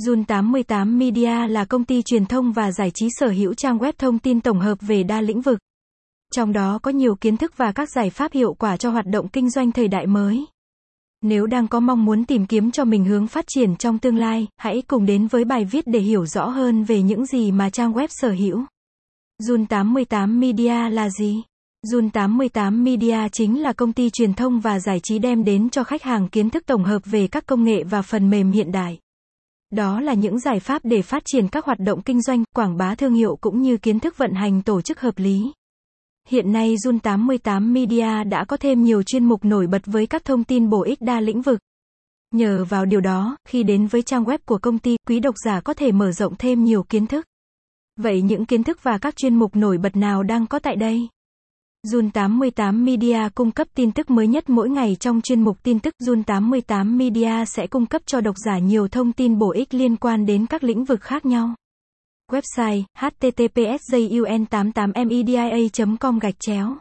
Jun 88 Media là công ty truyền thông và giải trí sở hữu trang web thông tin tổng hợp về đa lĩnh vực. Trong đó có nhiều kiến thức và các giải pháp hiệu quả cho hoạt động kinh doanh thời đại mới. Nếu đang có mong muốn tìm kiếm cho mình hướng phát triển trong tương lai, hãy cùng đến với bài viết để hiểu rõ hơn về những gì mà trang web sở hữu. Jun 88 Media là gì? Jun 88 Media chính là công ty truyền thông và giải trí đem đến cho khách hàng kiến thức tổng hợp về các công nghệ và phần mềm hiện đại. Đó là những giải pháp để phát triển các hoạt động kinh doanh, quảng bá thương hiệu cũng như kiến thức vận hành tổ chức hợp lý. Hiện nay Jun 88 Media đã có thêm nhiều chuyên mục nổi bật với các thông tin bổ ích đa lĩnh vực. Nhờ vào điều đó, khi đến với trang web của công ty, quý độc giả có thể mở rộng thêm nhiều kiến thức. Vậy những kiến thức và các chuyên mục nổi bật nào đang có tại đây? Jun 88 Media cung cấp tin tức mới nhất mỗi ngày trong chuyên mục tin tức Jun 88 Media sẽ cung cấp cho độc giả nhiều thông tin bổ ích liên quan đến các lĩnh vực khác nhau. Website https jun 88 media com gạch chéo